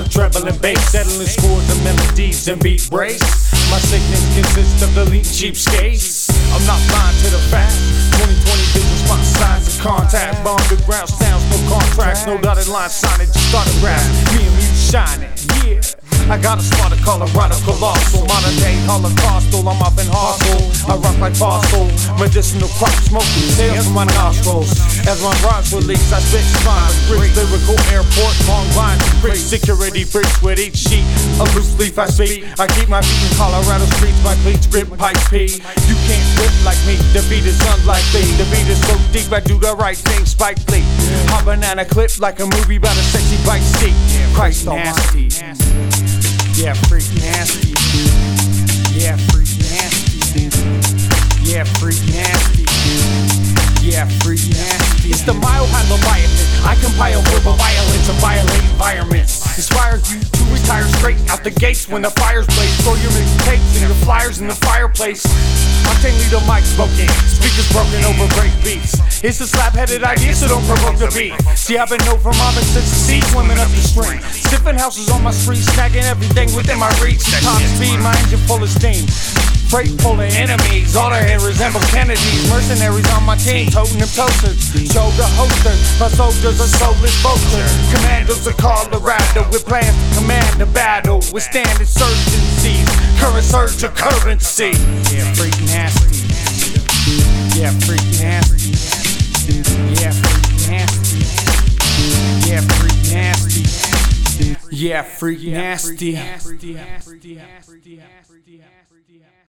Of treble and bass, settling scores and melodies and beat breaks. My sickness consists of elite cheapskates. I'm not blind to the fact. 2020 business, my signs of contact. Underground sounds, no contracts, no dotted line signing, just started rap. Me and you shining, I got a spot of Colorado colossal, modern day Holocaustal. I'm up in hostel. I rock like fossil, medicinal crop smoke tails from my nostrils. As my rhymes release, I spit fine. Bridge lyrical airport, long lines, bridge security bridge with each sheet. A loose leaf I speak. I keep my feet in Colorado streets, my cleats grip pipe P. You can't grip like me, the beat is unlikely. The beat is so deep, I do the right thing, Spike Lee. Hop banana clip like a movie about a sexy bike seat. Christ almighty. Yeah, freak nasty. Yeah, freak nasty. Yeah, freak nasty. Yeah, freak nasty. It's the mile high Leviathan. I compile verbal violence and violate environments. Inspires you to retire straight out the gates when the fires blaze. Throw your mixtapes and your flyers in the fireplace. Octane lead the mic smoking. Speakers broken over break beats. It's a slap headed idea, so don't provoke the beat. See, I've been over vomit since the sea, swimming up the stream. Sipping houses on my street, snagging everything within my reach. Top speed, my engine full of steam. Freight full of enemies, all their hair resemble Kennedy's. Mercenaries on my team, toting them toasters. Shoulder holsters, my soldiers are soulless vultures. Commandos of Colorado with plans to command the battle. Withstand insurgencies, current surge of currency. Yeah, freak nasty. Yeah, freak Yeah, freak nasty.